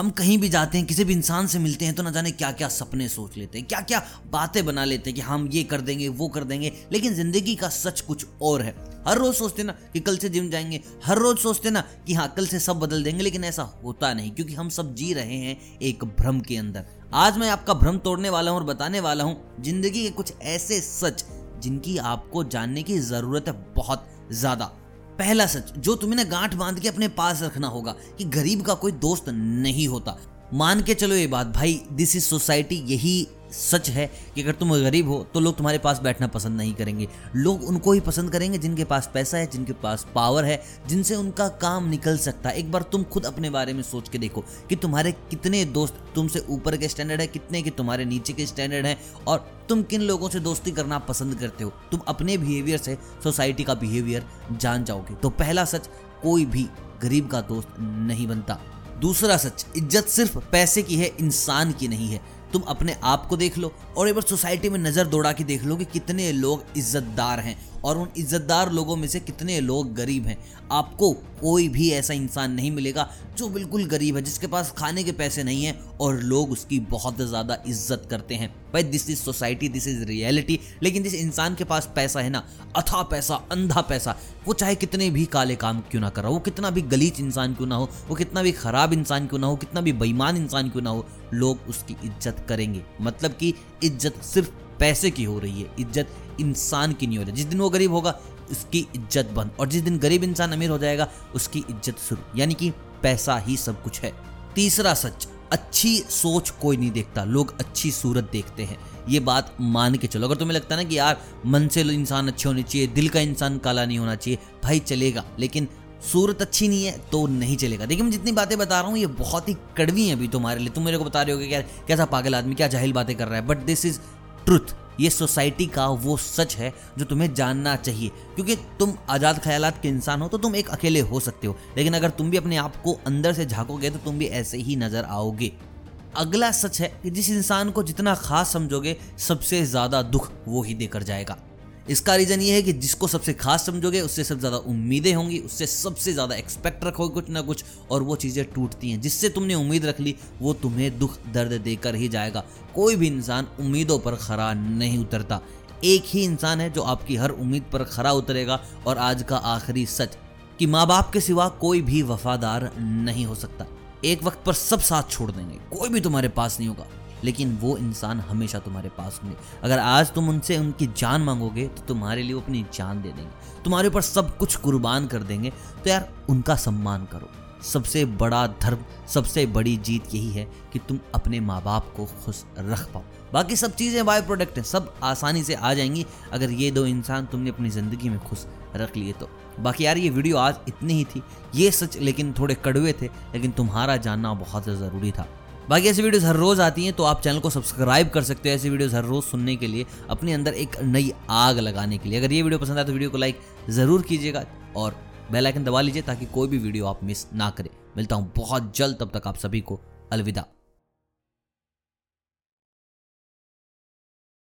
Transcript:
हम कहीं भी जाते हैं, किसी भी इंसान से मिलते हैं तो ना जाने क्या क्या सपने सोच लेते हैं क्या क्या बातें बना लेते हैं कि हम ये कर देंगे, वो कर देंगे। लेकिन ज़िंदगी का सच कुछ और है। हर रोज सोचते ना कि कल से जिम जाएँगे, हर रोज सोचते ना कि हाँ कल से सब बदल देंगे, लेकिन ऐसा होता नहीं, क्योंकि हम सब जी रहे हैं एक भ्रम के अंदर। आज मैं आपका भ्रम तोड़ने वाला हूँ और बताने वाला हूँ, ज़िंदगी के कुछ ऐसे सच जिनकी आपको जानने की ज़रूरत है बहुत ज़्यादा। पहला सच, जो तुम्हें ना गांठ बाँध के अपने पास रखना होगा कि गरीब का कोई दोस्त नहीं होता। मान के चलो ये बात, भाई दिस इज़ सोसाइटी यही सच है कि अगर तुम गरीब हो तो लोग तुम्हारे पास बैठना पसंद नहीं करेंगे। लोग उनको ही पसंद करेंगे जिनके पास पैसा है, जिनके पास पावर है, जिनसे उनका काम निकल सकता है। एक बार तुम खुद अपने बारे में सोच के देखो कि तुम्हारे कितने दोस्त तुमसे ऊपर के स्टैंडर्ड है, कितने के तुम्हारे नीचे के स्टैंडर्ड हैं, और तुम किन लोगों से दोस्ती करना पसंद करते हो। तुम अपने बिहेवियर से सोसाइटी का बिहेवियर जान जाओगे। तो पहला सच, कोई भी गरीब का दोस्त नहीं बनता। दूसरा सच, इज़्ज़त सिर्फ़ पैसे की है, इंसान की नहीं है। तुम अपने आप को देख लो और एक बार सोसाइटी में नज़र दौड़ा के देख लो कि कितने लोग इज्जतदार हैं और उन इज्जतदार लोगों में से कितने लोग गरीब हैं। आपको कोई भी ऐसा इंसान नहीं मिलेगा जो बिल्कुल गरीब है, जिसके पास खाने के पैसे नहीं हैं और लोग उसकी बहुत ज़्यादा इज़्ज़त करते हैं। भाई this is society this is reality लेकिन जिस इंसान के पास पैसा है ना, अथा पैसा, अंधा पैसा, वो चाहे कितने भी काले काम क्यों ना कर रहा हो कितना भी गलीच इंसान क्यों ना हो, वो कितना भी खराब इंसान क्यों ना हो, कितना भी बेईमान इंसान क्यों ना हो, लोग उसकी इज़्ज़त करेंगे। मतलब कि इज़्ज़त सिर्फ़ पैसे की हो रही है, इज़्ज़त इंसान की नहीं हो रही। जिस दिन वो गरीब होगा, उसकी इज़्ज़त बंद। और जिस दिन गरीब इंसान अमीर हो जाएगा, उसकी इज़्ज़त शुरू। यानी कि पैसा ही सब कुछ है। तीसरा सच अच्छी सोच कोई नहीं देखता, लोग अच्छी सूरत देखते हैं। ये बात मान के चलो। अगर तुम्हें लगता है ना कि यार, मन से इंसान अच्छे होने चाहिए, दिल का इंसान काला नहीं होना चाहिए, भाई चलेगा, लेकिन सूरत अच्छी नहीं है तो नहीं चलेगा। देखिए, मैं जितनी बातें बता रहा हूँ, ये बहुत ही कड़वी हैं अभी तुम्हारे लिए। तुम मेरे को बता रहे हो कि यार, कैसा पागल आदमी, क्या जाहिल बातें कर रहा है। बट दिस इज़ ट्रुथ ये सोसाइटी का वो सच है जो तुम्हें जानना चाहिए। क्योंकि तुम आज़ाद ख्याल के इंसान हो तो तुम एक अकेले हो सकते हो। लेकिन अगर तुम भी अपने आप को अंदर से झाँकोगे तो तुम भी ऐसे ही नज़र आओगे। अगला सच है कि जिस इंसान को जितना खास समझोगे, सबसे ज़्यादा दुख वो ही देकर जाएगा। इसका रीज़न ये है कि जिसको सबसे खास समझोगे, उससे सबसे ज़्यादा उम्मीदें होंगी, उससे सबसे ज़्यादा एक्सपेक्ट रखोगे कुछ ना कुछ, और वो चीज़ें टूटती हैं। जिससे तुमने उम्मीद रख ली, वो तुम्हें दुख दर्द देकर ही जाएगा। कोई भी इंसान उम्मीदों पर खरा नहीं उतरता। एक ही इंसान है जो आपकी हर उम्मीद पर खरा उतरेगा, और आज का आखिरी सच कि माँ बाप के सिवा कोई भी वफादार नहीं हो सकता। एक वक्त पर सब साथ छोड़ देंगे, कोई भी तुम्हारे पास नहीं होगा। लेकिन वो इंसान हमेशा तुम्हारे पास होंगे। अगर आज तुम उनसे उनकी जान मांगोगे तो तुम्हारे लिए वो अपनी जान दे देंगे। तुम्हारे ऊपर सब कुछ कुर्बान कर देंगे। तो यार, उनका सम्मान करो। सबसे बड़ा धर्म, सबसे बड़ी जीत यही है कि तुम अपने माँ बाप को खुश रख पाओ। बाकी सब चीज़ें बाय प्रोडक्ट हैं। सब आसानी से आ जाएँगी। अगर ये दो इंसान तुमने अपनी ज़िंदगी में खुश रख लिए तो। बाकी यार, ये वीडियो आज इतनी ही थी। ये सच, लेकिन थोड़े कड़वे थे। लेकिन तुम्हारा जानना बहुत ज़रूरी था। बाकी ऐसी वीडियोस हर रोज़ आती हैं तो आप चैनल को सब्सक्राइब कर सकते हो ऐसी वीडियोस हर रोज़ सुनने के लिए, अपने अंदर एक नई आग लगाने के लिए। अगर ये वीडियो पसंद आए तो वीडियो को लाइक ज़रूर कीजिएगा और बेल आइकन दबा लीजिए ताकि कोई भी वीडियो आप मिस ना करें। मिलता हूँ बहुत जल्द, तब तक आप सभी को अलविदा।